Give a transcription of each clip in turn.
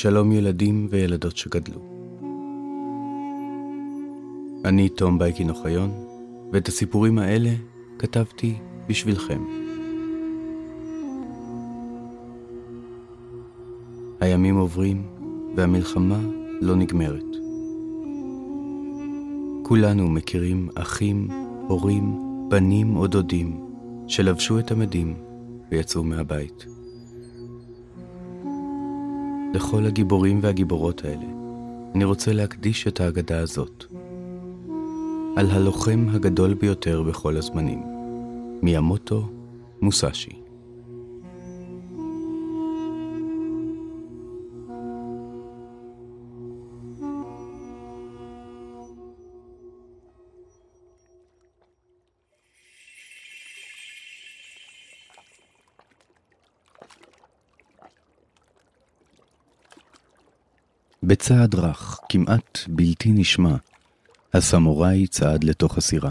שלום ילדים וילדות שגדלו. אני תום בייקין אוחיון, ואת הסיפורים האלה כתבתי בשבילכם. הימים עוברים והמלחמה לא נגמרת. כולנו מכירים אחים, הורים, בנים או דודים שלבשו את המדים ויצאו מהבית. לכל הגיבורים והגיבורות האלה, אני רוצה להקדיש את ההגדה הזאת. על הלוחם הגדול ביותר בכל הזמנים, מיאמוטו מוסאשי. בצעד רך, כמעט בלתי נשמע, הסמוראי צעד לתוך הסירה.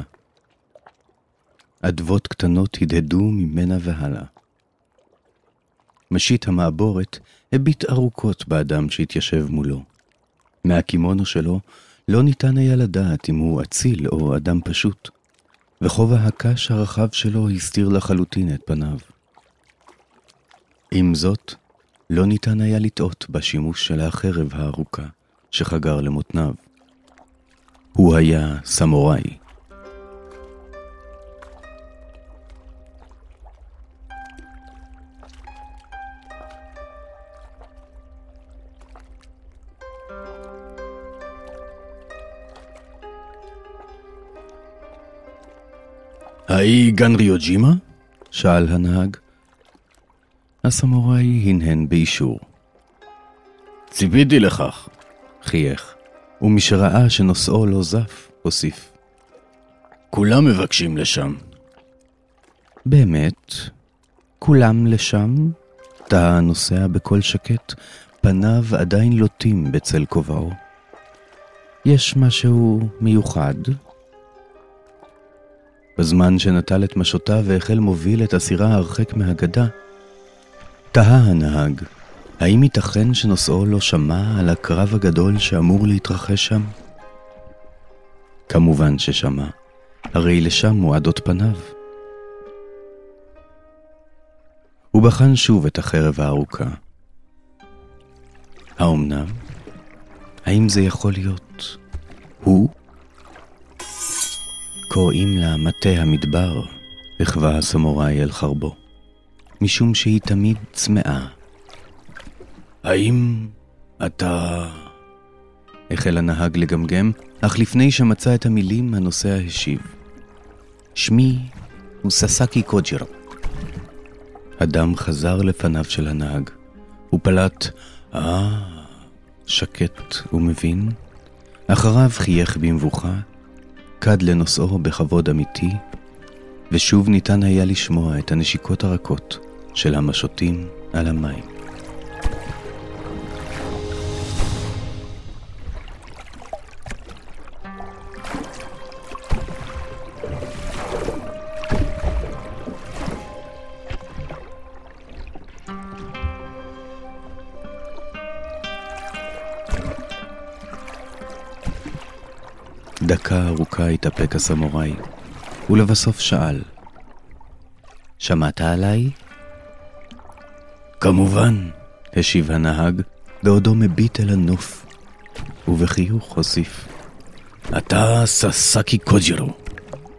אדוות קטנות הדהדו ממנה והלאה. משיט המעבורת הביט ארוכות באדם שהתיישב מולו. מהקימונו שלו לא ניתן היה לדעת אם הוא אציל או אדם פשוט, וכובע הקש הרחב שלו הסתיר לחלוטין את פניו. עם זאת, לא ניתן היה לטעות בשימוש של החרב הארוכה שחגר למותניו. הוא היה סמוראי. האי גן ריוג'ימה? שאל הנהג. הסמוראי הנהן באישור. ציפיתי לכך, חייך, ומשראה שנושאו לא זף, הוסיף. כולם מבקשים לשם. באמת? כולם לשם? טעה הנוסע בקול שקט, פניו עדיין לוטים בצל כובעו. יש משהו מיוחד? בזמן שנטל את משותיו והחל מוביל את הסירה הרחק מהגדה, תהה הנהג, האם ייתכן שנושאו לא שמע על הקרב הגדול שאמור להתרחש שם? כמובן ששמע, הרי לשם מועדות פניו. הוא בחן שוב את החרב הארוכה. האומנם? האם זה יכול להיות הוא? קוראים לה מטה המדבר, החווה הסמוראי אל חרבו. משום שהיא תמיד צמאה. האם אתה... החל הנהג לגמגם, אך לפני שמצא את המילים, הנוסע השיב. שמי הוא ססקי קוג'ירו. הדם חזר לפניו של הנהג. הוא פלט, אה, שקט ומבין. אחריו חייך במבוכה, קד לנושאו בכבוד אמיתי, ושוב ניתן היה לשמוע את הנשיקות הרכות של המשוטים על המים. דקה ארוכה התאפק הסמוראי, ולבסוף שאל, שמעת עליי? כמובן, השיב הנהג, בעודו מביט אל הנוף, ובחיוך הוסיף. אתה ססקי קוג'ירו,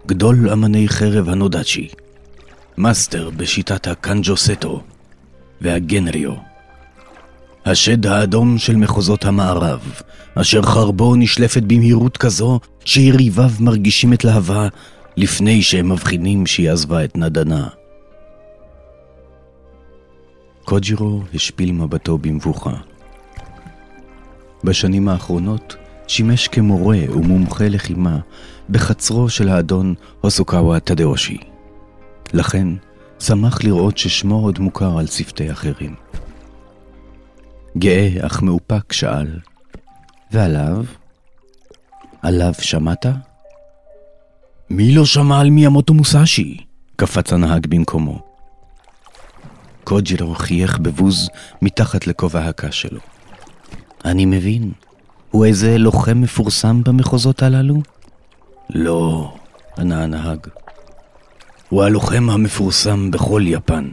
גדול אמני חרב הנודאצ'י, מאסטר בשיטת הקנג'ו סטו והגנריו. השד האדום של מחוזות המערב, אשר חרבו נשלפת במהירות כזו שיריביו מרגישים את להבה לפני שהם מבחינים שהיא עזבה את נדנה. קוג'ירו השפיל מבטו במבוכה. בשנים האחרונות שימש כמורה ומומחה לחימה בחצרו של האדון הוסוקאווה טדאושי. לכן, שמח לראות ששמו עוד מוכר על שפתי אחרים. גאה אך מאופק שאל, ועליו? עליו שמעת? מי לא שמע על מיאמוטו מוסאשי? קפץ הנהג במקומו. קוג'ירו חייך בבוז מתחת לכובע הקש שלו. אני מבין. הוא איזה לוחם מפורסם במחוזות הללו? לא, ענה הנהג. הוא הלוחם המפורסם בכל יפן.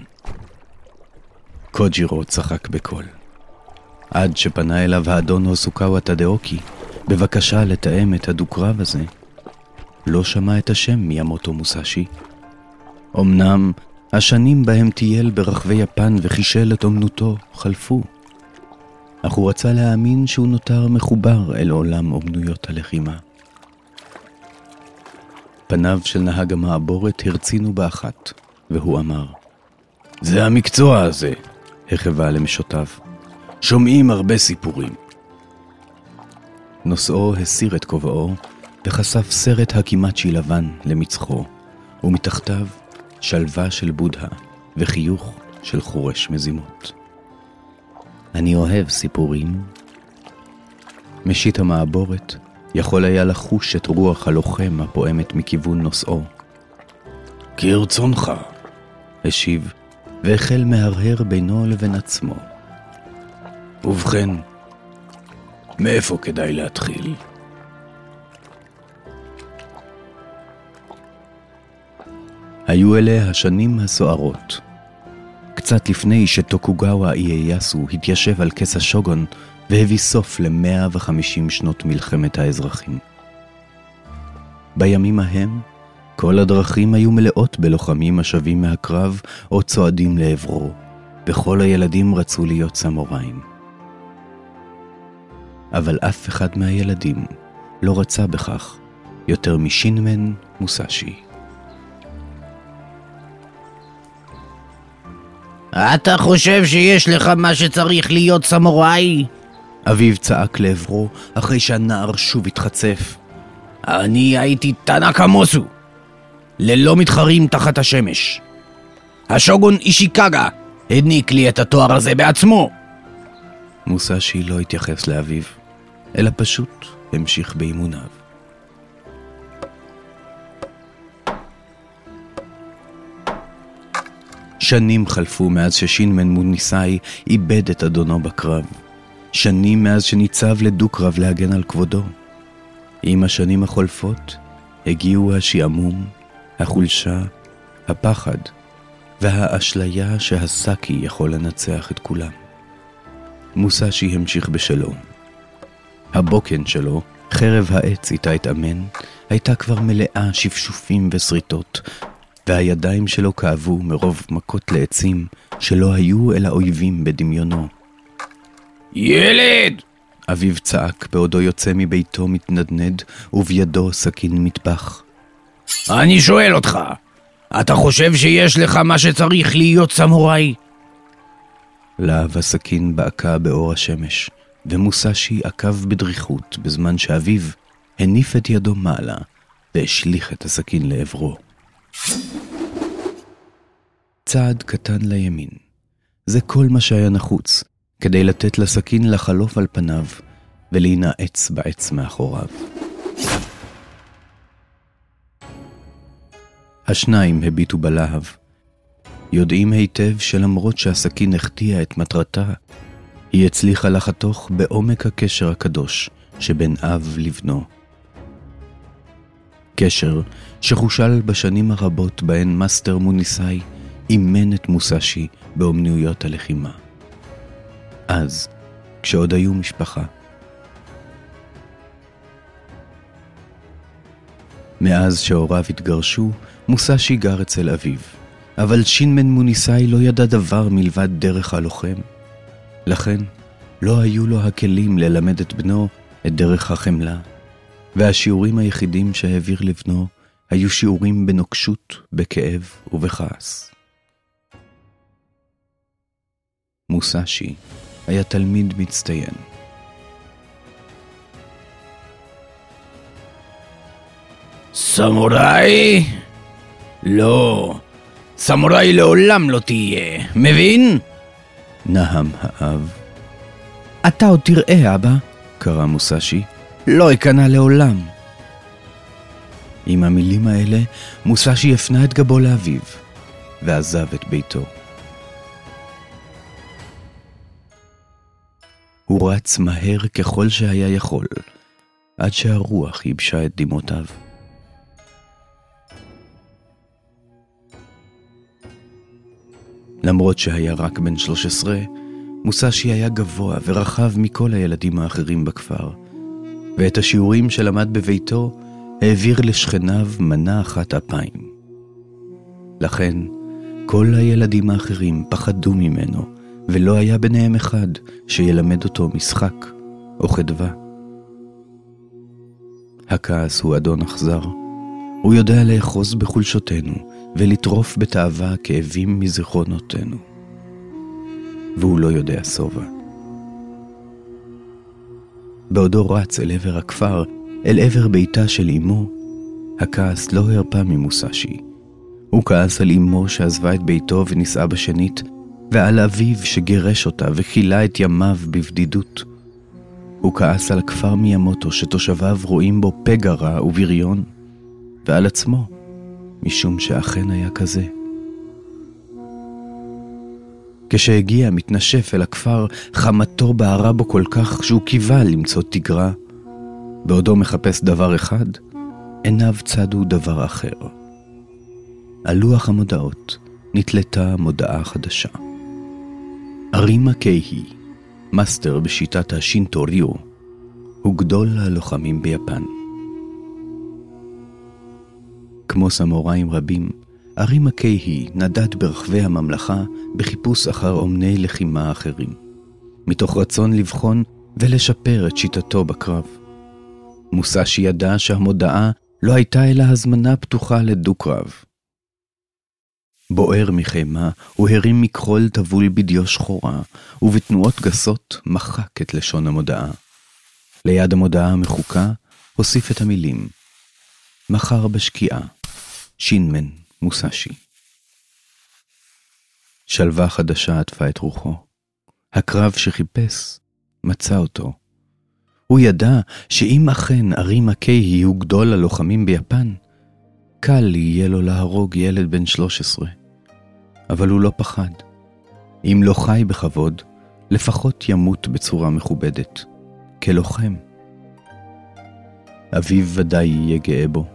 קוג'ירו צחק בקול. עד שפנה אליו האדון אוסוקאווה טדאוקי, בבקשה לתאם את הדו-קרב הזה. לא שמע את השם מיאמוטו מוסאשי. אמנם השנים בהם טייל ברחבי יפן וחישל את אומנותו חלפו, אך הוא רצה להאמין שהוא נותר מחובר אל עולם אומנויות הלחימה. פניו של נהג המעבורת הרצינו באחת, והוא אמר, זה המקצוע הזה, החווה למשותיו. שומעים הרבה סיפורים. נושאו הסיר את כובעו וחשף סרט הקימצ'י לבן למצחו, ומתחתיו שלווה של בודהה וחיוך של חורש מזימות. אני אוהב סיפורים. משיט המעבורת יכול היה לחוש את רוח הלוחם הפועמת מכיוון נושאו. כרצונך, השיב, והחל מהרהר בינו לבין עצמו. ובכן, מאיפה כדאי להתחיל? היו אלה השנים הסוערות. קצת לפני שטוקוגאווה איייסו התיישב על כס השוגון והביא סוף ל-150 שנות מלחמת האזרחים. בימים ההם, כל הדרכים היו מלאות בלוחמים השבים מהקרב או צועדים לעברו, וכל הילדים רצו להיות סמוראים. אבל אף אחד מהילדים לא רצה בכך יותר משינמן מוסאשי. אתה חושב שיש לך מה שצריך להיות סמוראי? אביו צעק לעברו אחרי שהנער שוב התחצף. אני הייתי תנאקה מוסו, ללא מתחרים תחת השמש. השוגון אישיקגה העניק לי את התואר הזה בעצמו. מוסאשי לא התייחס לאביו, אלא פשוט המשיך באימוניו. שנים חלפו מאז ששינמן מוניסאי איבד את אדונו בקרב. שנים מאז שניצב לדו-קרב להגן על כבודו. עם השנים החולפות הגיעו השעמום, החולשה, הפחד והאשליה שהסאקי יכול לנצח את כולם. מוסאשי המשיך בשלו. הבוקן שלו, חרב העץ איתה התאמן, הייתה כבר מלאה שפשופים ושריטות, והידיים שלו כאבו מרוב מכות לעצים שלא היו אלא אויבים בדמיונו. ילד! אביו צעק בעודו יוצא מביתו מתנדנד, ובידו סכין מטבח. אני שואל אותך, אתה חושב שיש לך מה שצריך להיות סמוראי? להב הסכין בעקה באור השמש, ומוסשי עקב בדריכות בזמן שאביו הניף את ידו מעלה והשליך את הסכין לעברו. צעד קטן לימין. זה כל מה שהיה נחוץ, כדי לתת לסכין לחלוף על פניו ולהינעץ בעץ מאחוריו. השניים הביטו בלהב, יודעים היטב שלמרות שהסכין החטיאה את מטרתה, היא הצליחה לחתוך בעומק הקשר הקדוש שבין אב לבנו. קשר שחושל בשנים הרבות בהן מאסטר מוניסאי אימן את מוסאשי באומנויות הלחימה. אז, כשעוד היו משפחה. מאז שהוריו התגרשו, מוסאשי גר אצל אביו, אבל שינמן מוניסאי לא ידע דבר מלבד דרך הלוחם. לכן, לא היו לו הכלים ללמד את בנו את דרך החמלה, והשיעורים היחידים שהעביר לבנו היו שיעורים בנוקשות, בכאב ובכעס. מוסאשי היה תלמיד מצטיין. סמוראי? לא, סמוראי לעולם לא תהיה, מבין? נהם האב. אתה עוד תראה, אבא, קרא מוסאשי. לא אכנע לעולם. עם המילים האלה, מוסאשי הפנה את גבו לאביו, ועזב את ביתו. הוא רץ מהר ככל שהיה יכול, עד שהרוח ייבשה את דמעותיו. למרות שהיה רק בן 13, מוסשי היה גבוה ורחב מכל הילדים האחרים בכפר, ואת השיעורים שלמד בביתו העביר לשכניו מנה אחת אפיים. לכן, כל הילדים האחרים פחדו ממנו, ולא היה ביניהם אחד שילמד אותו משחק או חדווה. הכעס הוא אדון אכזר. הוא יודע לאחוז בחולשותינו ולטרוף בתאווה כאבים מזיכרונותינו. והוא לא יודע שובע. בעודו רץ אל עבר הכפר, אל עבר ביתה של אמו, הכעס לא הרפה ממוסשי. הוא כעס על אמו שעזבה את ביתו ונישאה בשנית, ועל אביו שגירש אותה וכילה את ימיו בבדידות. הוא כעס על הכפר מימוטו שתושביו רואים בו פגע רע ובריון, ועל עצמו, משום שאכן היה כזה. כשהגיע מתנשף אל הכפר, חמתו בערה בו כל כך שהוא קיווה למצוא תגרה. בעודו מחפש דבר אחד, עיניו צדו דבר אחר. על לוח המודעות נתלתה מודעה חדשה. ארימה קייהי, מאסטר בשיטת השינטו ריו, הוא גדול הלוחמים ביפן. כמו סמוראים רבים, ארימה קייהי נדד ברחבי הממלכה בחיפוש אחר אומני לחימה אחרים, מתוך רצון לבחון ולשפר את שיטתו בקרב. מוסשי ידע שהמודעה לא הייתה אלא הזמנה פתוחה לדו-קרב. בוער מחימה, הוא הרים מכחול טבול בדיו שחורה, ובתנועות גסות מחק את לשון המודעה. ליד המודעה המחוקה הוסיף את המילים מחר בשקיעה, שינמן מוסשי. שלווה חדשה עטפה את רוחו. הקרב שחיפש, מצא אותו. הוא ידע שאם אכן ארימה קייהי הוא גדול הלוחמים ביפן, קל יהיה לו להרוג ילד בן 13. אבל הוא לא פחד. אם לא חי בכבוד, לפחות ימות בצורה מכובדת, כלוחם. אביו ודאי יהיה גאה בו.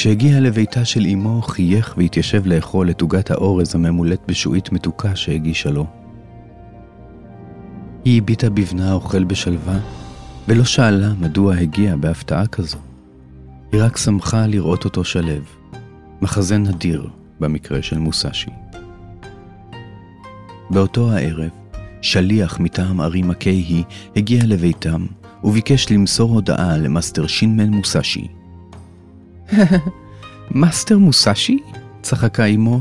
כשהגיע לביתה של אמו, חייך והתיישב לאכול את עוגת האורז הממולאת בשעועית מתוקה שהגישה לו. היא הביטה בבנה אוכל בשלווה, ולא שאלה מדוע הגיע בהפתעה כזו. היא רק שמחה לראות אותו שלב, מחזה נדיר במקרה של מוסשי. באותו הערב, שליח מטעם ערי מקייהי הגיע לביתם וביקש למסור הודעה למאסטר שינמן מוסשי. מאסטר מוסשי? צחקה אמו.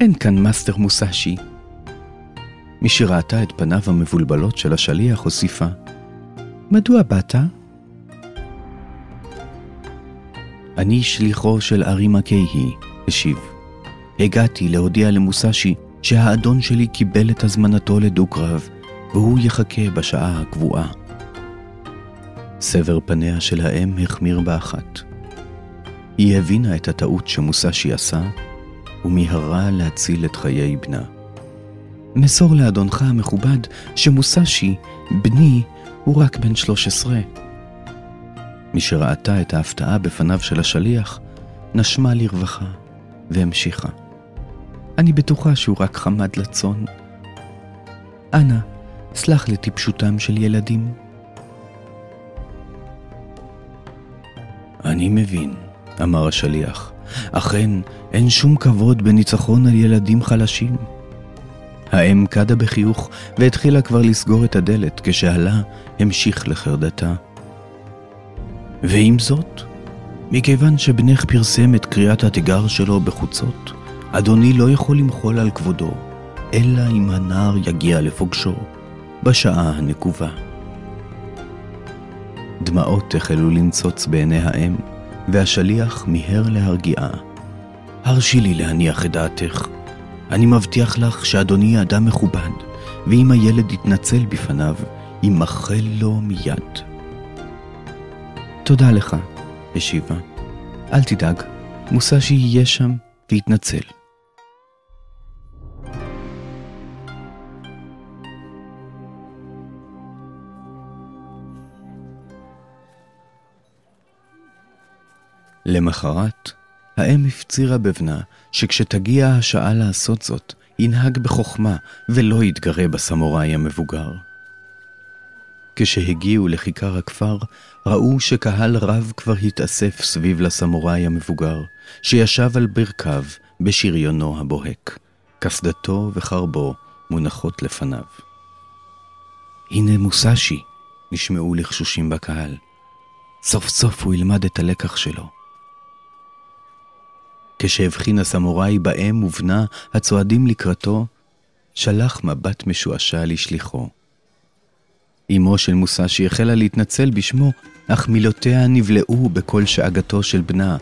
אין כאן מאסטר מוסשי. משראתה את פניו המבולבלות של השליח הוסיפה, מדוע באת? אני שליחו של ארימה קייהי, השיב. הגעתי להודיע למוסשי שהאדון שלי קיבל את הזמנתו לדו-קרב, והוא יחכה בשעה הקבועה. סבר פניה של האם החמיר באחת. היא הבינה את הטעות שמוסשי עשה, ומיהרה להציל את חיי בנה. מסור לאדונך המכובד שמוסשי, בני, הוא רק בן שלוש עשרה. משראתה את ההפתעה בפניו של השליח, נשמה לרווחה והמשיכה. אני בטוחה שהוא רק חמד לצאן. אנא, סלח לטיפשותם של ילדים. אני מבין, אמר השליח. אכן, אין שום כבוד בניצחון על ילדים חלשים. האם קדה בחיוך והתחילה כבר לסגור את הדלת כשהלה המשיך לחרדתה. ועם זאת, מכיוון שבנך פרסם את קריאת התיגר שלו בחוצות, אדוני לא יכול למחול על כבודו, אלא אם הנער יגיע לפוגשו בשעה הנקובה. דמעות החלו לנצוץ בעיני האם, והשליח מיהר להרגיעה. הרשי לי להניח את דעתך. אני מבטיח לך שאדוני אדם מכובד, ואם הילד יתנצל בפניו, ימחל לו מיד. תודה לך, השיבה. אל תדאג, מוסשי יהיה שם ויתנצל. למחרת, האם הפצירה בבנה שכשתגיע השעה לעשות זאת, ינהג בחוכמה ולא יתגרה בסמוראי המבוגר. כשהגיעו לכיכר הכפר, ראו שקהל רב כבר התאסף סביב לסמוראי המבוגר, שישב על ברכיו בשריונו הבוהק. קסדתו וחרבו מונחות לפניו. הנה מוסשי, נשמעו לחשושים בקהל. סוף סוף הוא ילמד את הלקח שלו. כשהבחין הסמוראי באם ובנה הצועדים לקראתו, שלח מבט משועשע לשליחו. אמו של מוסשי החלה להתנצל בשמו, אך מילותיה נבלעו בקול שאגתו של בנה.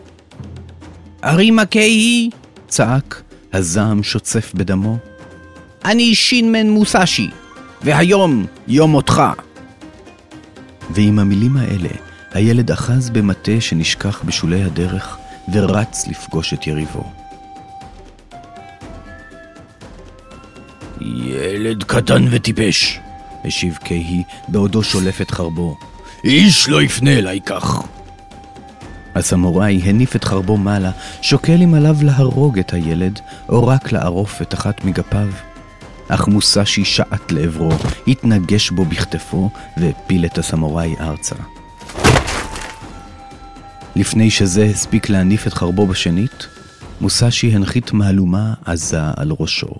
ארימה קהי! צעק, הזעם שוצף בדמו. אני שינמן מוסשי, והיום יום מותך. ועם המילים האלה, הילד אחז במטה שנשכח בשולי הדרך, ורץ לפגוש את יריבו. ילד קטן וטיפש, השיב קהי בעודו שולף את חרבו. איש לא יפנה אליי כך. הסמוראי הניף את חרבו מעלה, שוקל אם עליו להרוג את הילד, או רק לערוף את אחת מגפיו. אך מוסשי שעט לעברו, התנגש בו בכתפו, והפיל את הסמוראי ארצה. לפני שזה הספיק להניף את חרבו בשנית, מוסשי הנחית מהלומה עזה על ראשו.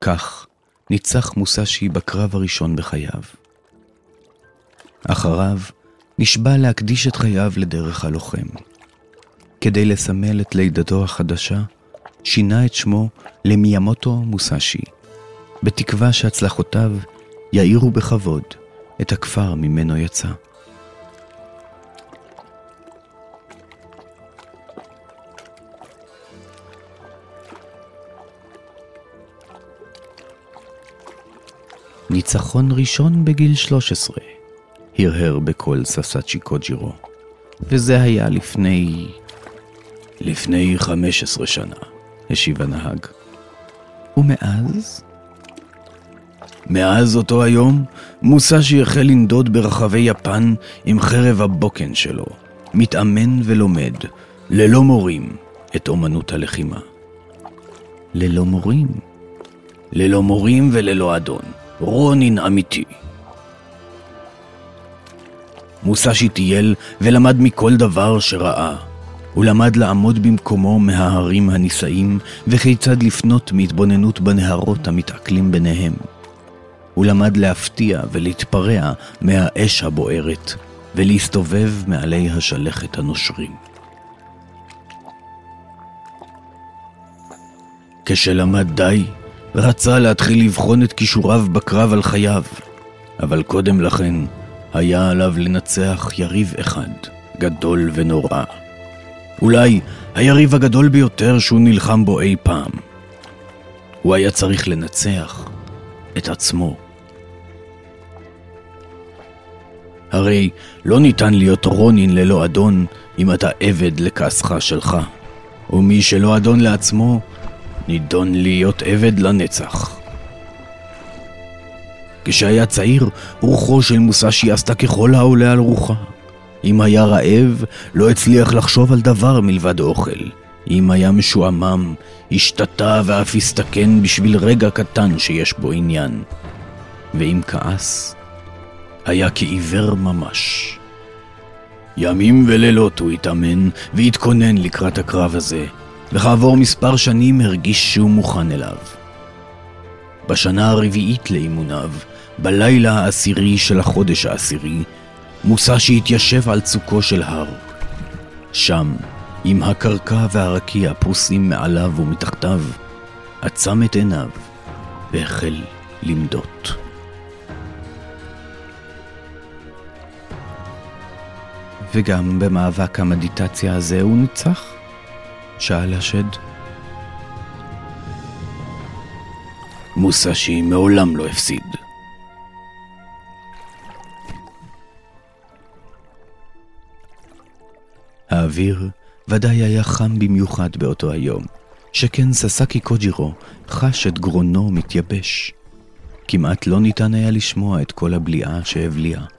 כך ניצח מוסשי בקרב הראשון בחייו. אחריו נשבע להקדיש את חייו לדרך הלוחם. כדי לסמל את לידתו החדשה, שינה את שמו למיאמוטו מוסשי, בתקווה שהצלחותיו יאירו בכבוד את הכפר ממנו יצא. ניצחון ראשון בגיל 13, הרהר בקול ססאצ'י קוג'ירו, וזה היה לפני... לפני 15 שנה, השיב הנהג. ומאז? מאז אותו היום, מוסשי החל לנדוד ברחבי יפן עם חרב הבוקן שלו, מתאמן ולומד, ללא מורים, את אומנות הלחימה. ללא מורים? ללא מורים וללא אדון. רונין אמיתי. מוסשי טייל ולמד מכל דבר שראה. הוא למד לעמוד במקומו מההרים הנישאים, וכיצד לפנות מהתבוננות בנהרות המתעכלים ביניהם. הוא למד להפתיע ולהתפרע מהאש הבוערת, ולהסתובב מעלי השלכת הנושרים. כשלמד די, רצה להתחיל לבחון את כישוריו בקרב על חייו, אבל קודם לכן היה עליו לנצח יריב אחד, גדול ונורא. אולי היריב הגדול ביותר שהוא נלחם בו אי פעם. הוא היה צריך לנצח את עצמו. הרי לא ניתן להיות רונין ללא אדון אם אתה עבד לכעסך שלך, ומי שלא אדון לעצמו, נידון להיות עבד לנצח. כשהיה צעיר, רוחו של מוסשי עשתה ככל העולה על רוחה. אם היה רעב, לא הצליח לחשוב על דבר מלבד אוכל. אם היה משועמם, השתתה ואף הסתכן בשביל רגע קטן שיש בו עניין. ואם כעס, היה כעיוור ממש. ימים ולילות הוא התאמן והתכונן לקראת הקרב הזה, וכעבור מספר שנים הרגיש שהוא מוכן אליו. בשנה הרביעית לאימוניו, בלילה העשירי של החודש העשירי, מוסשי התיישב על צוקו של הר. שם, עם הקרקע והרקיע פרוסים מעליו ומתחתיו, עצם את עיניו והחל למדות. וגם במאבק המדיטציה הזה הוא ניצח? שאל השד. מוסשי מעולם לא הפסיד. האוויר ודאי היה חם במיוחד באותו היום, שכן ססקי קוג'ירו חש את גרונו מתייבש. כמעט לא ניתן היה לשמוע את כל הבליעה שהבליעה.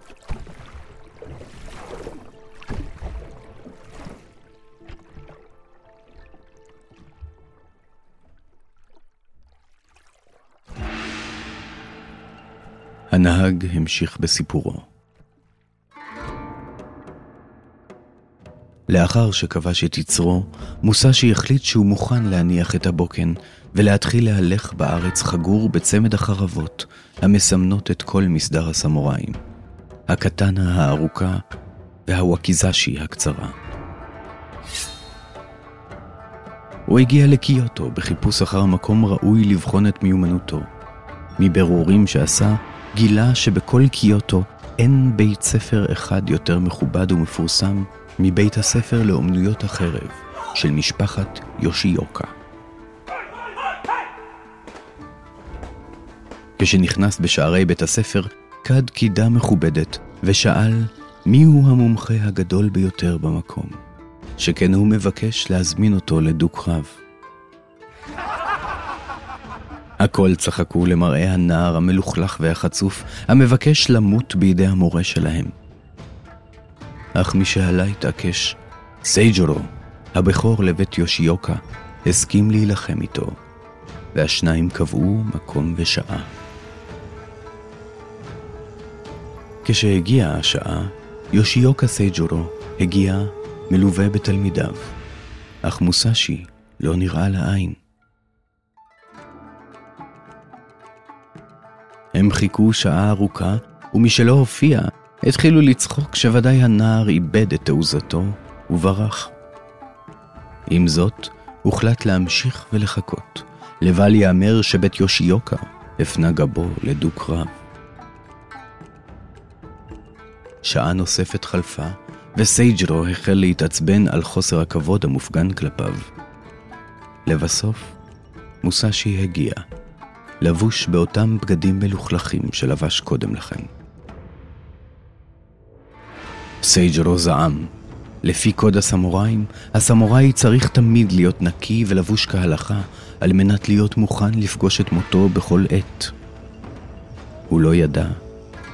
הנהג המשיך בסיפורו. לאחר שכבש את יצרו, מוסשי החליט שהוא מוכן להניח את הבוקן ולהתחיל להלך בארץ חגור בצמד החרבות המסמנות את כל מסדר הסמוראים, הקטנה הארוכה והוואקיזשי הקצרה. הוא הגיע לקיוטו בחיפוש אחר מקום ראוי לבחון את מיומנותו. מבירורים שעשה, גילה שבכל קיוטו אין בית ספר אחד יותר מכובד ומפורסם מבית הספר לאומנויות החרב של משפחת יושיוקה. כשנכנס בשערי בית הספר, קד קידה מכובדת ושאל מיהו המומחה הגדול ביותר במקום, שכן הוא מבקש להזמין אותו לדו-קרב. הכל צחקו למראה הנער המלוכלך והחצוף, המבקש למות בידי המורה שלהם. אך משעלה התעקש, סייג'ורו, הבכור לבית יושיוקה, הסכים להילחם איתו, והשניים קבעו מקום ושעה. כשהגיעה השעה, יושיוקה סייג'ורו הגיע מלווה בתלמידיו, אך מוסשי לא נראה לעין. הם חיכו שעה ארוכה, ומשלא הופיע, התחילו לצחוק שוודאי הנער איבד את תעוזתו וברח. עם זאת, הוחלט להמשיך ולחכות, לבל ייאמר שבית יושיוקה הפנה גבו לדו-קרב. שעה נוספת חלפה, וסייג'רו החל להתעצבן על חוסר הכבוד המופגן כלפיו. לבסוף, מוסשי הגיע, לבוש באותם בגדים מלוכלכים שלבש קודם לכן. סייג'רו זעם. לפי קוד הסמוראים, הסמוראי צריך תמיד להיות נקי ולבוש כהלכה, על מנת להיות מוכן לפגוש את מותו בכל עת. הוא לא ידע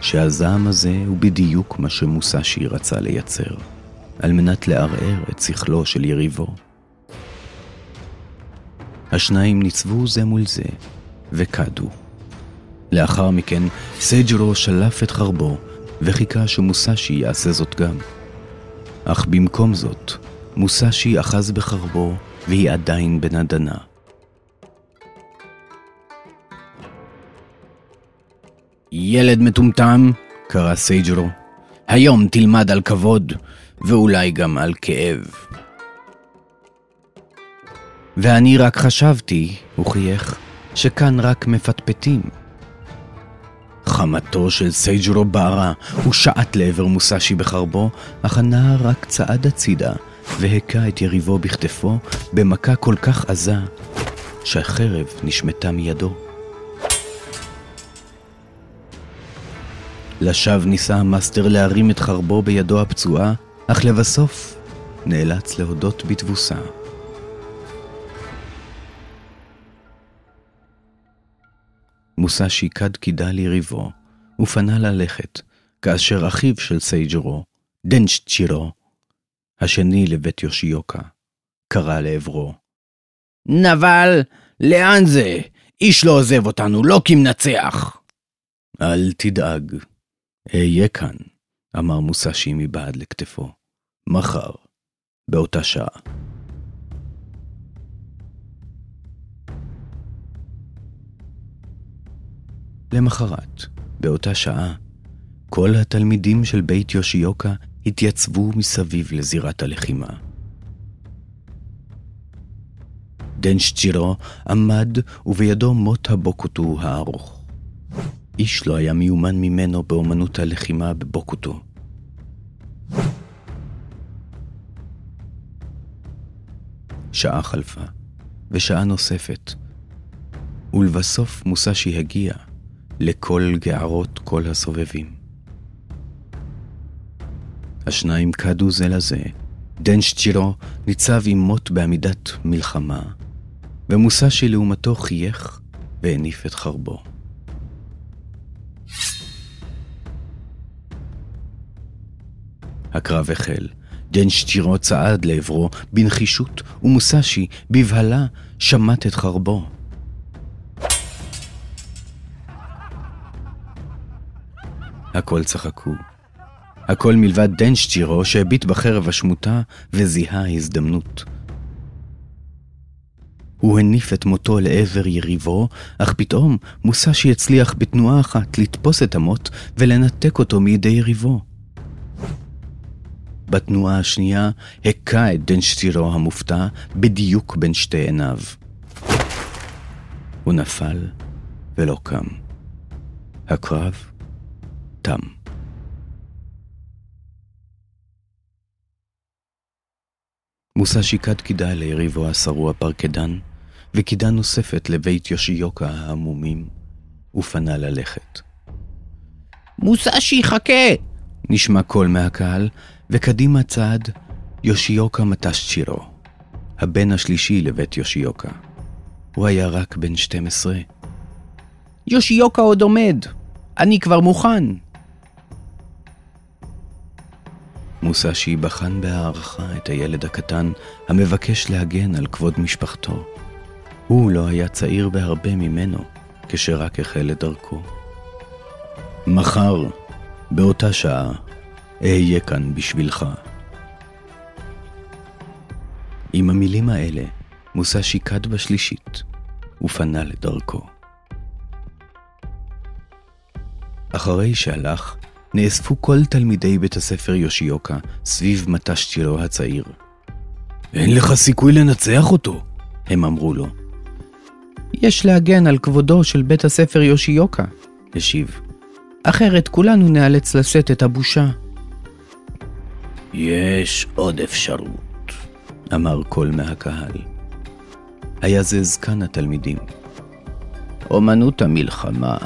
שהזעם הזה הוא בדיוק מה שמוסשי רצה לייצר, על מנת לערער את שכלו של יריבו. השניים ניצבו זה מול זה, וקדו. לאחר מכן, סייג'רו שלף את חרבו וחיכה שמוסשי יעשה זאת גם. אך במקום זאת, מוסשי אחז בחרבו והיא עדיין בנדנה. ילד מטומטם, קרא סייג'רו, היום תלמד על כבוד, ואולי גם על כאב. ואני רק חשבתי, הוא חייך, שכאן רק מפטפטים. חמתו של סייג'רו בערה, הוא שעט לעבר מוסשי בחרבו, אך הנער רק צעד הצידה, והכה את יריבו בכתפו במכה כל כך עזה, שהחרב נשמטה מידו. לשווא ניסה המאסטר להרים את חרבו בידו הפצועה, אך לבסוף נאלץ להודות בתבוסה. מוסשי קד קידה ליריבו, ופנה ללכת, כאשר אחיו של סייג'רו, דנצ'צ'ירו, השני לבית יושיוקה, קרא לעברו. נבל, לאן זה? איש לא עוזב אותנו, לא כי מנצח. אל תדאג, אהיה כאן, אמר מוסשי מבעד לכתפו. מחר, באותה שעה. למחרת, באותה שעה, כל התלמידים של בית יושיוקה התייצבו מסביב לזירת הלחימה. דנשצ'ירו עמד ובידו מוט הבוקוטו הארוך. איש לא היה מיומן ממנו באומנות הלחימה בבוקוטו. שעה חלפה, ושעה נוספת, ולבסוף מוסשי הגיע, לכל גערות כל הסובבים. השניים קדו זה לזה. דנשצ'ירו ניצב עם מוט בעמידת מלחמה, ומוסשי לעומתו חייך והניף את חרבו. הקרב החל. דנשצ'ירו צעד לעברו בנחישות, ומוסשי, בבהלה, שמט את חרבו. הכל צחקו. הכל מלבד דנשטירו שהביט בחרב השמוטה וזיהה הזדמנות. הוא הניף את מותו לעבר יריבו, אך פתאום מוסשי הצליח בתנועה אחת לתפוס את המוט ולנתק אותו מידי יריבו. בתנועה השנייה הכה את דנשטירו המופתע בדיוק בין שתי עיניו. הוא נפל ולא קם. הקרב תם. מוסה שיקד קידה ליריבו השרוע פרקדן, וקידה נוספת לבית יושיוקה העמומים, ופנה ללכת. מוסשי, חכה! נשמע קול מהקהל, וקדימה צעד יושיוקה מטשצ'ירו, הבן השלישי לבית יושיוקה. הוא היה רק בן 12. יושיוקה עוד עומד, אני כבר מוכן. מוסשי בחן בהערכה את הילד הקטן המבקש להגן על כבוד משפחתו. הוא לא היה צעיר בהרבה ממנו, כשרק החל את דרכו. מחר, באותה שעה, אהיה כאן בשבילך. עם המילים האלה, מוסה שיקד בשלישית, ופנה לדרכו. אחרי שהלך, נאספו כל תלמידי בית הספר יושיוקה סביב מטשצ'ילו הצעיר. אין לך סיכוי לנצח אותו, הם אמרו לו. יש להגן על כבודו של בית הספר יושיוקה, השיב. אחרת כולנו ניאלץ לשאת את הבושה. יש עוד אפשרות, אמר קול מהקהל. היה זה זקן התלמידים. אומנות המלחמה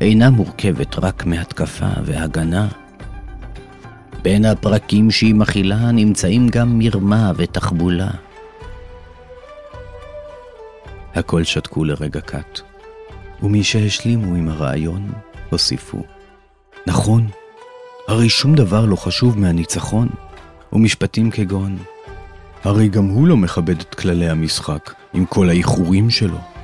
אינה מורכבת רק מהתקפה והגנה. בין הפרקים שהיא מכילה נמצאים גם מרמה ותחבולה. הכל שתקו לרגע קט, ומי שהשלימו עם הרעיון, הוסיפו. נכון, הרי שום דבר לא חשוב מהניצחון, ומשפטים כגון, הרי גם הוא לא מכבד את כללי המשחק עם כל האיחורים שלו.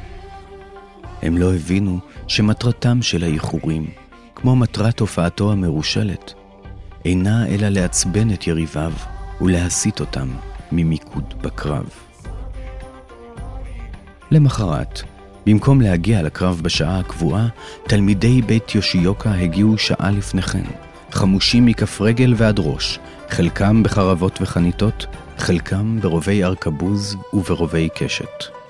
הם לא הבינו שמטרתם של האיחורים, כמו מטרת הופעתו המרושלת, אינה אלא לעצבן את יריביו ולהסיט אותם ממיקוד בקרב. למחרת, במקום להגיע לקרב בשעה הקבועה, תלמידי בית יושיוקה הגיעו שעה לפני כן, חמושים מכף רגל ועד ראש, חלקם בחרבות וחניתות, חלקם ברובי ארכבוז וברובי קשת.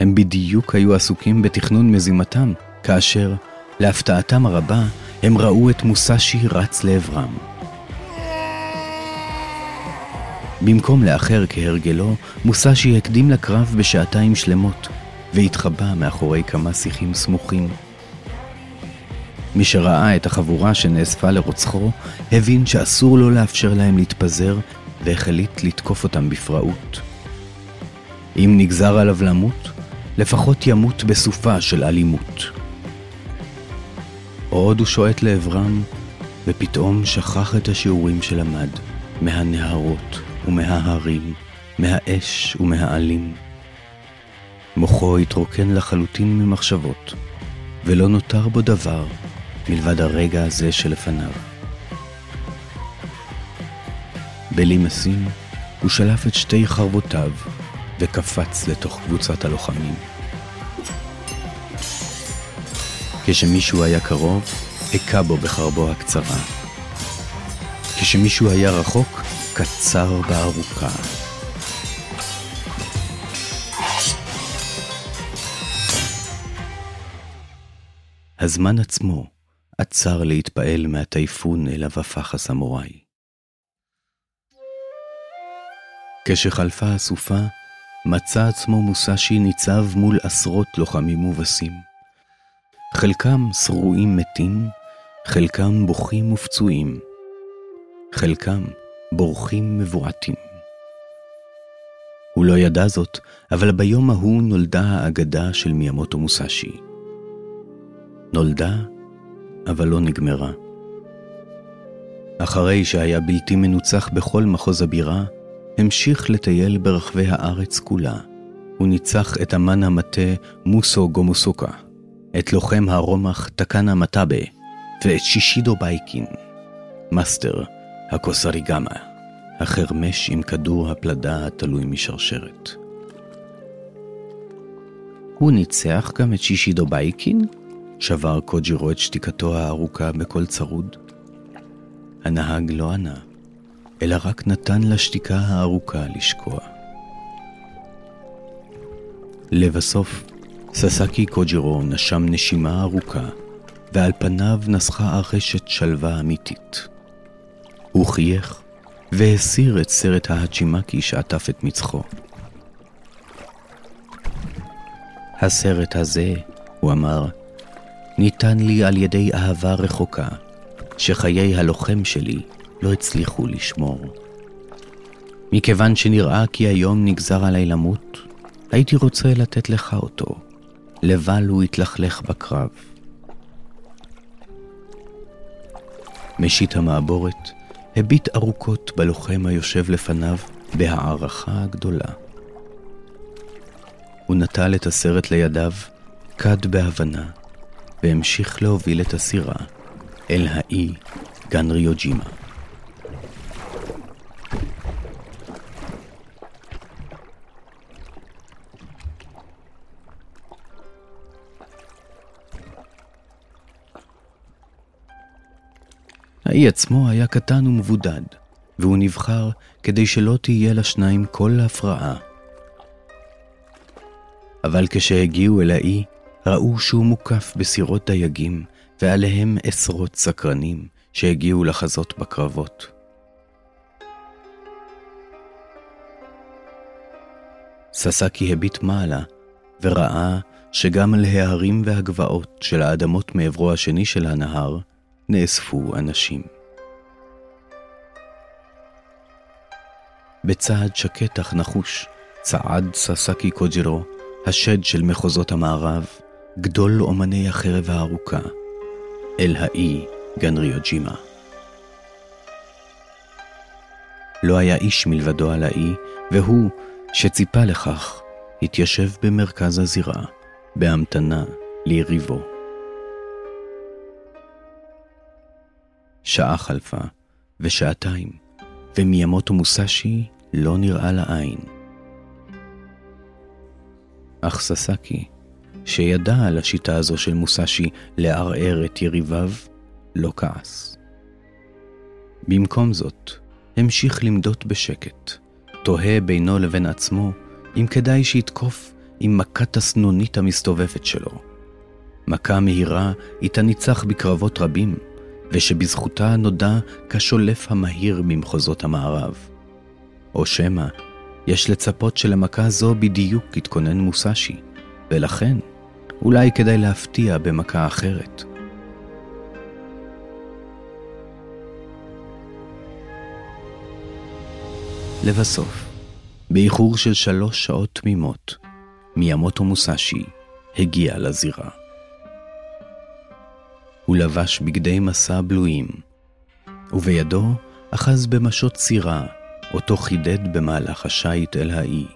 הם בדיוק היו עסוקים בתכנון מזימתם, כאשר, להפתעתם הרבה, הם ראו את מוסשי רץ לעברם. במקום לאחר כהרגלו, מוסשי הקדים לקרב בשעתיים שלמות, והתחבא מאחורי כמה שיחים סמוכים. מי שראה את החבורה שנאספה לרוצחו, הבין שאסור לו לאפשר להם להתפזר, והחליט לתקוף אותם בפראות. אם נגזר עליו למות, לפחות ימות בסופה של אלימות. עוד הוא שועט לעברם, ופתאום שכח את השיעורים שלמד, מהנהרות ומההרים, מהאש ומהעלים. מוחו התרוקן לחלוטין ממחשבות, ולא נותר בו דבר מלבד הרגע הזה שלפניו. בלי משים, הוא שלף את שתי חרבותיו וקפץ לתוך קבוצת הלוחמים. כשמישהו היה קרוב, הכה בו בחרבו הקצרה. כשמישהו היה רחוק, קצר בארוכה. הזמן עצמו עצר להתפעל מהטייפון אליו הפך הסמוראי. כשחלפה הסופה, מצא עצמו מוסשי ניצב מול עשרות לוחמים מובסים. חלקם שרועים מתים, חלקם בוכים ופצועים, חלקם בורחים מבועתים. הוא לא ידע זאת, אבל ביום ההוא נולדה האגדה של מיאמוטו מוסשי. נולדה, אבל לא נגמרה. אחרי שהיה בלתי מנוצח בכל מחוז הבירה, המשיך לטייל ברחבי הארץ כולה. הוא ניצח את אמן המטה מוסו גומוסוקה, את לוחם הרומח טקנה מטאבה, ואת שישידו בייקין, מאסטר הקוסריגמה, החרמש עם כדור הפלדה התלוי משרשרת. הוא ניצח גם את שישידו בייקין? שבר קוג'ירו את שתיקתו הארוכה בקול צרוד. הנהג לא ענה, אלא רק נתן לשתיקה הארוכה לשקוע. לבסוף, ססקי קוג'ירו נשם נשימה ארוכה, ועל פניו נסחה ארשת שלווה אמיתית. הוא חייך והסיר את סרט ההצ'ימקי שעטף את מצחו. הסרט הזה, הוא אמר, ניתן לי על ידי אהבה רחוקה, שחיי הלוחם שלי לא הצליחו לשמור. מכיוון שנראה כי היום נגזר עליי למות, הייתי רוצה לתת לך אותו, לבל הוא יתלכלך בקרב. משיט המעבורת הביט ארוכות בלוחם היושב לפניו בהערכה הגדולה. הוא נטל את הסרט לידיו, כד בהבנה, והמשיך להוביל את הסירה אל האי גנריוג'ימה. האי עצמו היה קטן ומבודד, והוא נבחר כדי שלא תהיה לשניים כל הפרעה. אבל כשהגיעו אל האי, ראו שהוא מוקף בסירות דייגים, ועליהם עשרות סקרנים שהגיעו לחזות בקרבות. ססקי הביט מעלה, וראה שגם על ההרים והגבעות של האדמות מעברו השני של הנהר, נאספו אנשים. בצעד שקט אך נחוש, צעד ססקי קוג'ירו, השד של מחוזות המערב, גדול אומני החרב הארוכה, אל האי גנריוג'ימה. לא היה איש מלבדו על האי, והוא, שציפה לכך, התיישב במרכז הזירה, בהמתנה ליריבו. שעה חלפה, ושעתיים, ומיאמוטו מוסאשי לא נראה לעין. אך ססקי, שידע על השיטה הזו של מוסאשי לערער את יריביו, לא כעס. במקום זאת, המשיך למדות בשקט, תוהה בינו לבין עצמו אם כדאי שיתקוף עם מכת הסנונית המסתובבת שלו. מכה מהירה איתה ניצח בקרבות רבים, ושבזכותה נודע כשולף המהיר במחוזות המערב. או שמא, יש לצפות שלמכה זו בדיוק התכונן מוסאשי, ולכן אולי כדאי להפתיע במכה אחרת. לבסוף, באיחור של שלוש שעות תמימות, מיאמוטו מוסאשי הגיע לזירה. הוא לבש בגדי מסע בלויים, ובידו אחז במשות סירה, אותו חידד במהלך השיט אל האי.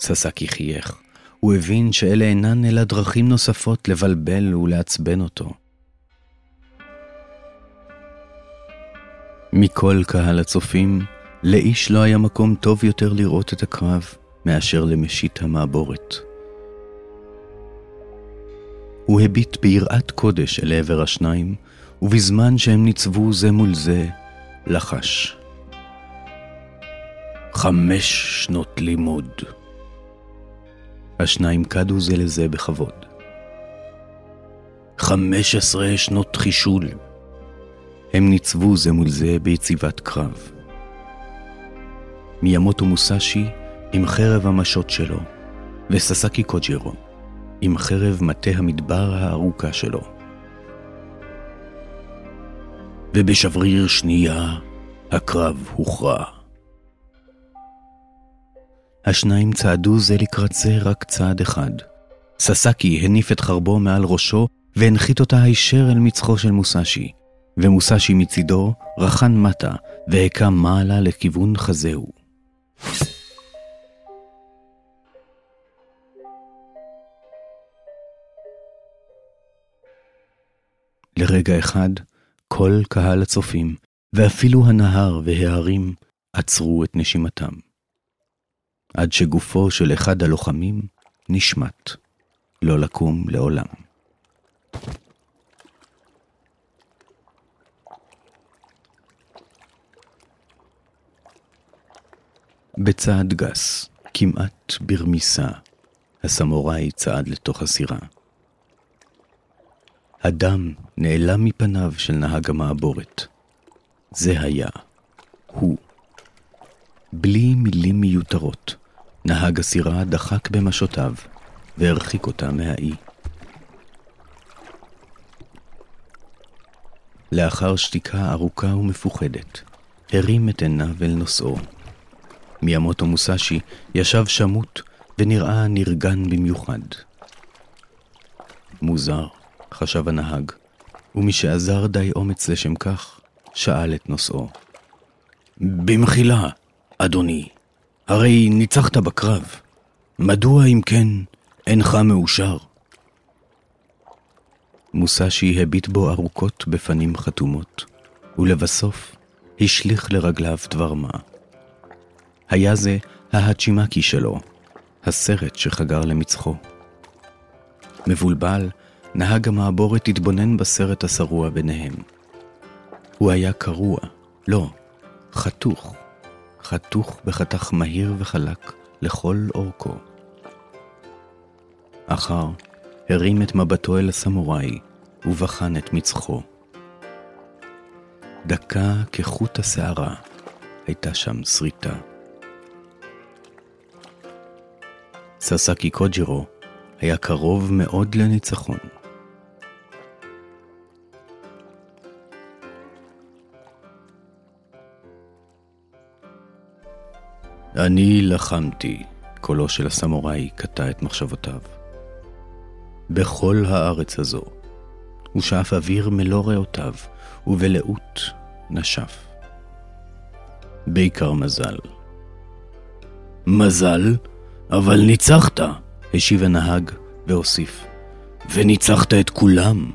ססקי חייך, הוא הבין שאלה אינן אלא דרכים נוספות לבלבל ולעצבן אותו. מכל קהל הצופים, לאיש לא היה מקום טוב יותר לראות את הקרב מאשר למשיט המעבורת. הוא הביט ביראת קודש אל עבר השניים, ובזמן שהם ניצבו זה מול זה, לחש. חמש שנות לימוד. השניים קדו זה לזה בכבוד. חמש עשרה שנות חישול. הם ניצבו זה מול זה ביציבת קרב. מיאמוטו מוסאשי עם חרב המשות שלו, וססקי קוג'ירו עם חרב מטה המדבר הארוכה שלו. ובשבריר שנייה הקרב הוכרע. השניים צעדו זה לקראת זה רק צעד אחד. ססקי הניף את חרבו מעל ראשו והנחית אותה הישר אל מצחו של מוסאשי. ומוסשי מצידו רחן מטה והכה מעלה לכיוון חזהו. לרגע אחד, כל קהל הצופים, ואפילו הנהר וההרים, עצרו את נשימתם. עד שגופו של אחד הלוחמים נשמט, לא לקום לעולם. בצעד גס, כמעט ברמיסה, הסמוראי צעד לתוך הסירה. הדם נעלם מפניו של נהג המעבורת. זה היה הוא. בלי מילים מיותרות, נהג הסירה דחק במשותיו והרחיק אותה מהאי. לאחר שתיקה ארוכה ומפוחדת, הרים את עיניו אל נושאו. מיאמוטו מוסשי ישב שמוט ונראה נרגן במיוחד. מוזר, חשב הנהג, ומשעזר די אומץ לשם כך, שאל את נושאו. במחילה, אדוני, הרי ניצחת בקרב. מדוע אם כן אינך מאושר? מוסשי הביט בו ארוכות בפנים חתומות, ולבסוף השליך לרגליו דבר מה. היה זה ההצ'ימקי שלו, הסרט שחגר למצחו. מבולבל, נהג המעבורת התבונן בסרט השרוע ביניהם. הוא היה קרוע, לא, חתוך, חתוך בחתך מהיר וחלק לכל אורכו. אחר הרים את מבטו אל הסמוראי ובחן את מצחו. דקה כחוט השערה הייתה שם שריטה. ססקי קוג'ירו היה קרוב מאוד לניצחון. אני לחמתי, קולו של הסמוראי קטע את מחשבותיו. בכל הארץ הזו, הוא שאף אוויר מלוא ריאותיו, ובלאות נשף. בעיקר מזל. מזל? אבל ניצחת, השיב הנהג והוסיף. וניצחת את כולם.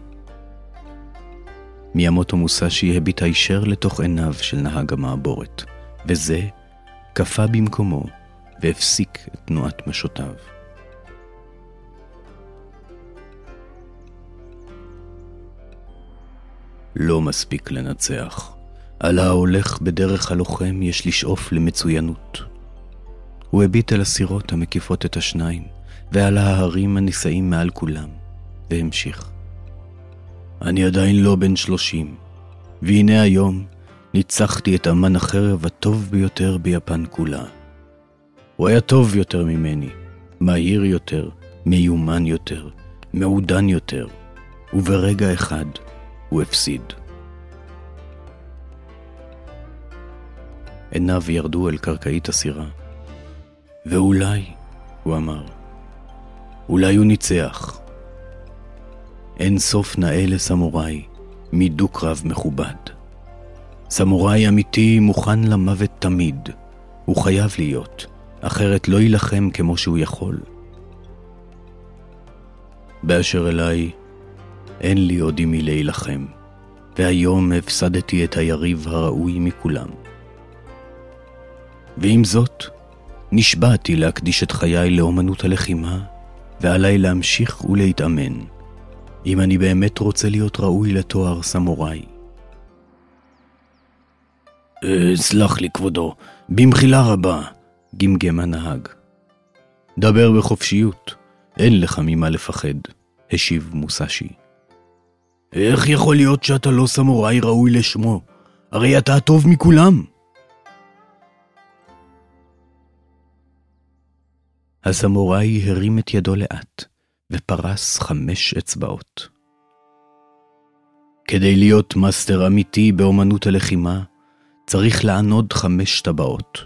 מיאמוטו מוסשי הביט הישר לתוך עיניו של נהג המעבורת, וזה קפא במקומו והפסיק את תנועת משותיו. לא מספיק לנצח. על ההולך בדרך הלוחם יש לשאוף למצוינות. הוא הביט אל הסירות המקיפות את השניים, ועל ההרים הנישאים מעל כולם, והמשיך. אני עדיין לא בן שלושים, והנה היום ניצחתי את אמן החרב הטוב ביותר ביפן כולה. הוא היה טוב יותר ממני, מהיר יותר, מיומן יותר, מעודן יותר, וברגע אחד הוא הפסיד. עיניו ירדו אל קרקעית הסירה. ואולי, הוא אמר, אולי הוא ניצח. אין סוף נאה לסמוראי מדו-קרב מכובד. סמוראי אמיתי מוכן למוות תמיד. הוא חייב להיות, אחרת לא יילחם כמו שהוא יכול. באשר אליי, אין לי עוד עם מי להילחם, והיום הפסדתי את היריב הראוי מכולם. ועם זאת, נשבעתי להקדיש את חיי לאומנות הלחימה, ועליי להמשיך ולהתאמן, אם אני באמת רוצה להיות ראוי לתואר סמוראי. סלח לי, כבודו, במחילה רבה, גמגם הנהג. דבר בחופשיות, אין לך ממה לפחד, השיב מוסשי. איך יכול להיות שאתה לא סמוראי ראוי לשמו? הרי אתה הטוב מכולם. הסמוראי הרים את ידו לאט, ופרס חמש אצבעות. כדי להיות מאסטר אמיתי באומנות הלחימה, צריך לענוד חמש טבעות.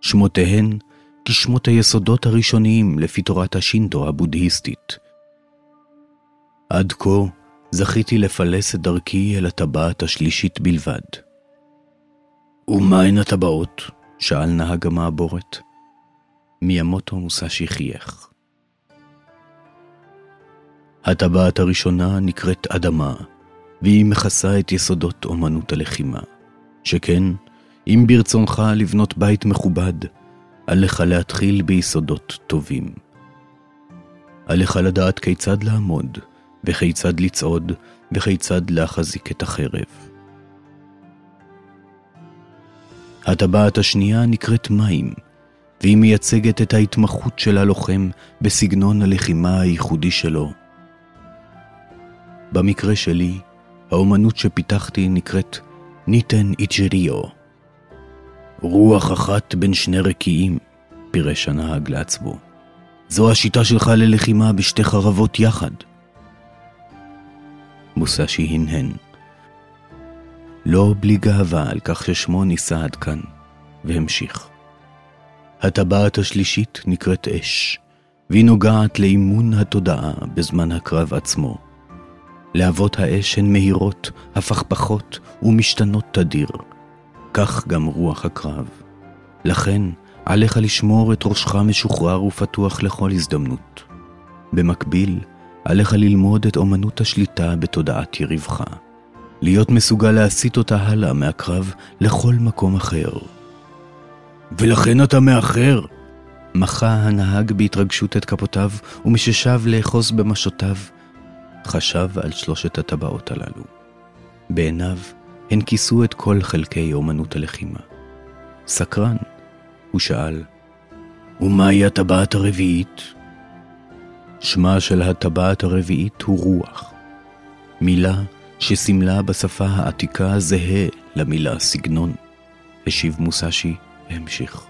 שמותיהן כשמות היסודות הראשוניים לפי תורת השינטו הבודהיסטית. עד כה זכיתי לפלס את דרכי אל הטבעת השלישית בלבד. ומהן הטבעות? שאל נהג המעבורת. מיאמוטו מוסשי חייך. הטבעת הראשונה נקראת אדמה, והיא מכסה את יסודות אומנות הלחימה. שכן, אם ברצונך לבנות בית מכובד, עליך להתחיל ביסודות טובים. עליך לדעת כיצד לעמוד, וכיצד לצעוד, וכיצד להחזיק את החרב. הטבעת השנייה נקראת מים, והיא מייצגת את ההתמחות של הלוחם בסגנון הלחימה הייחודי שלו. במקרה שלי, האומנות שפיתחתי נקראת ניתן איצ'ריו. רוח אחת בין שני רקיעים, פירש הנהג לעצמו. זו השיטה שלך ללחימה בשתי חרבות יחד. מוסשי הנהן. לא בלי גאווה על כך ששמו נישא עד כאן, והמשיך. הטבעת השלישית נקראת אש, והיא נוגעת לאימון התודעה בזמן הקרב עצמו. להבות האש הן מהירות, הפכפכות ומשתנות תדיר. כך גם רוח הקרב. לכן, עליך לשמור את ראשך משוחרר ופתוח לכל הזדמנות. במקביל, עליך ללמוד את אומנות השליטה בתודעת יריבך. להיות מסוגל להסיט אותה הלאה מהקרב לכל מקום אחר. ולכן אתה מאחר? מחה הנהג בהתרגשות את כפותיו, ומששב לאחוז במשותיו, חשב על שלושת הטבעות הללו. בעיניו הן כיסו את כל חלקי אומנות הלחימה. סקרן, הוא שאל, ומהי הטבעת הרביעית? שמה של הטבעת הרביעית הוא רוח. מילה שסימלה בשפה העתיקה זהה למילה סגנון, השיב מוסשי והמשיך.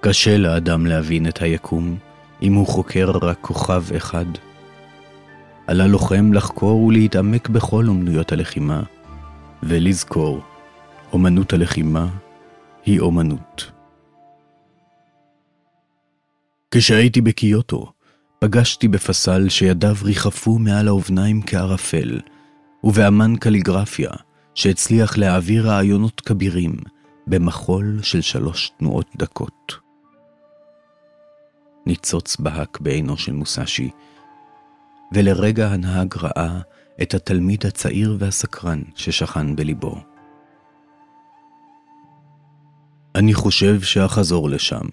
קשה לאדם להבין את היקום אם הוא חוקר רק כוכב אחד. על הלוחם לחקור ולהתעמק בכל אומנויות הלחימה, ולזכור, אומנות הלחימה היא אומנות. כשהייתי בקיוטו, פגשתי בפסל שידיו ריחפו מעל האובניים כערפל, ובאמן קליגרפיה, שהצליח להעביר רעיונות כבירים במחול של שלוש תנועות דקות. ניצוץ בהק בעינו של מוסשי, ולרגע הנהג ראה את התלמיד הצעיר והסקרן ששכן בליבו. אני חושב שאחזור לשם,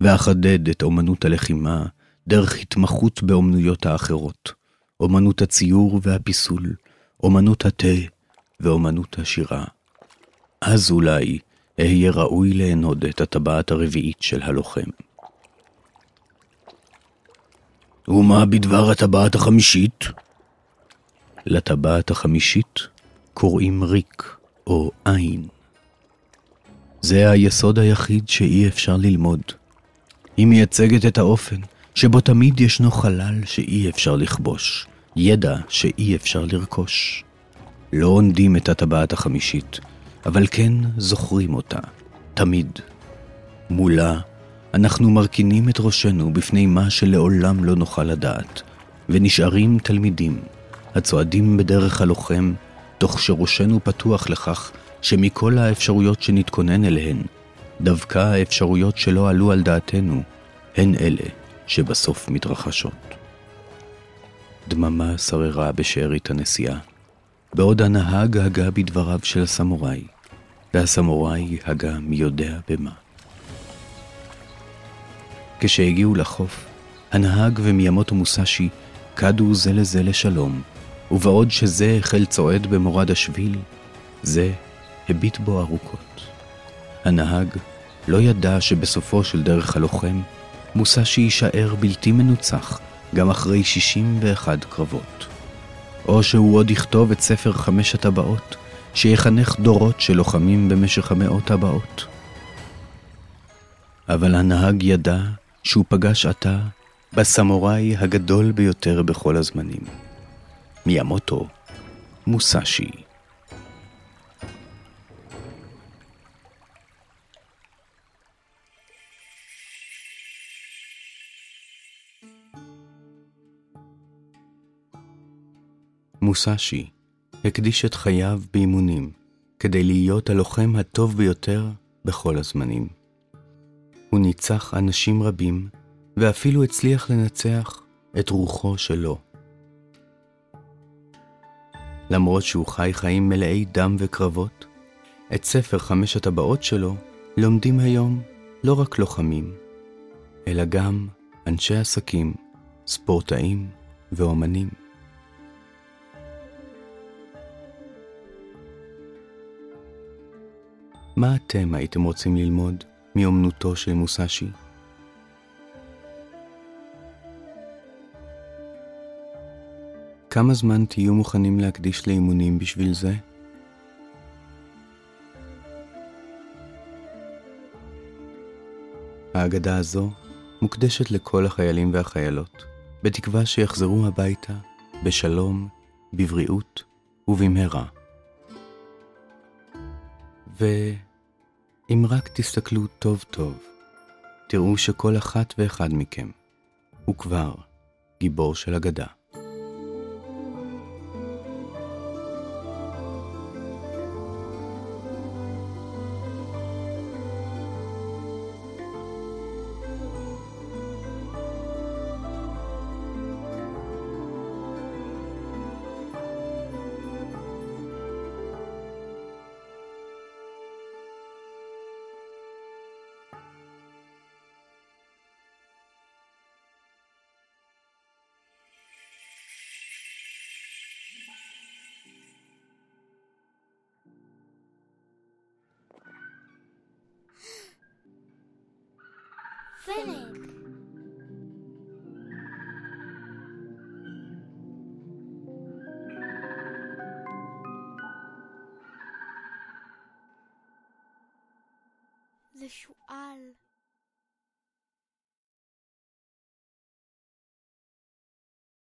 ואחדד את אומנות הלחימה דרך התמחות באומנויות האחרות, אומנות הציור והפיסול, אומנות התה ואומנות השירה. אז אולי אהיה ראוי לאנוד את הטבעת הרביעית של הלוחם. ומה בדבר הטבעת החמישית? לטבעת החמישית קוראים ריק או עין. זה היסוד היחיד שאי אפשר ללמוד. היא מייצגת את האופן שבו תמיד ישנו חלל שאי אפשר לכבוש, ידע שאי אפשר לרכוש. לא עונדים את הטבעת החמישית, אבל כן זוכרים אותה, תמיד. מולה, אנחנו מרכינים את ראשנו בפני מה שלעולם לא נוכל לדעת, ונשארים תלמידים, הצועדים בדרך הלוחם, תוך שראשנו פתוח לכך שמכל האפשרויות שנתכונן אליהן, דווקא האפשרויות שלא עלו על דעתנו, הן אלה שבסוף מתרחשות. דממה שררה בשארית הנסיעה, בעוד הנהג הגה בדבריו של הסמוראי, והסמוראי הגה מי יודע במה. כשהגיעו לחוף, הנהג ומיאמוטו מוסשי קדו זה לזה לשלום, ובעוד שזה החל צועד במורד השביל, זה הביט בו ארוכות. הנהג לא ידע שבסופו של דרך הלוחם, מוסשי יישאר בלתי מנוצח גם אחרי 61 קרבות. או שהוא עוד יכתוב את ספר חמש הטבעות, שיחנך דורות של לוחמים במשך המאות הבאות. אבל הנהג ידע שהוא פגש עתה בסמוראי הגדול ביותר בכל הזמנים. מיאמוטו מוסשי. מוסאשי הקדיש את חייו באימונים כדי להיות הלוחם הטוב ביותר בכל הזמנים. הוא ניצח אנשים רבים ואפילו הצליח לנצח את רוחו שלו. למרות שהוא חי חיים מלאי דם וקרבות, את ספר חמש הטבעות שלו לומדים היום לא רק לוחמים, אלא גם אנשי עסקים, ספורטאים ואומנים. מה אתם הייתם רוצים ללמוד מאומנותו של מוסאשי? כמה זמן תהיו מוכנים להקדיש לאימונים בשביל זה? ההגדה הזו מוקדשת לכל החיילים והחיילות, בתקווה שיחזרו הביתה בשלום, בבריאות ובמהרה. ואם רק תסתכלו טוב טוב, תראו שכל אחת ואחד מכם הוא כבר גיבור של אגדה.